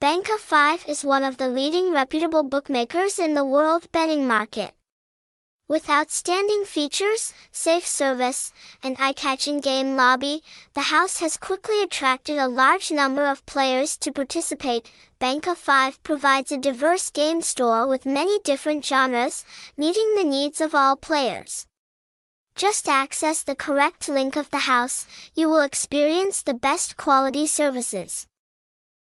Bancah5 is one of the leading reputable bookmakers in the world betting market. With outstanding features, safe service, and eye-catching game lobby, the house has quickly attracted a large number of players to participate. Bancah5 provides a diverse game store with many different genres, meeting the needs of all players. Just access the correct link of the house, you will experience the best quality services.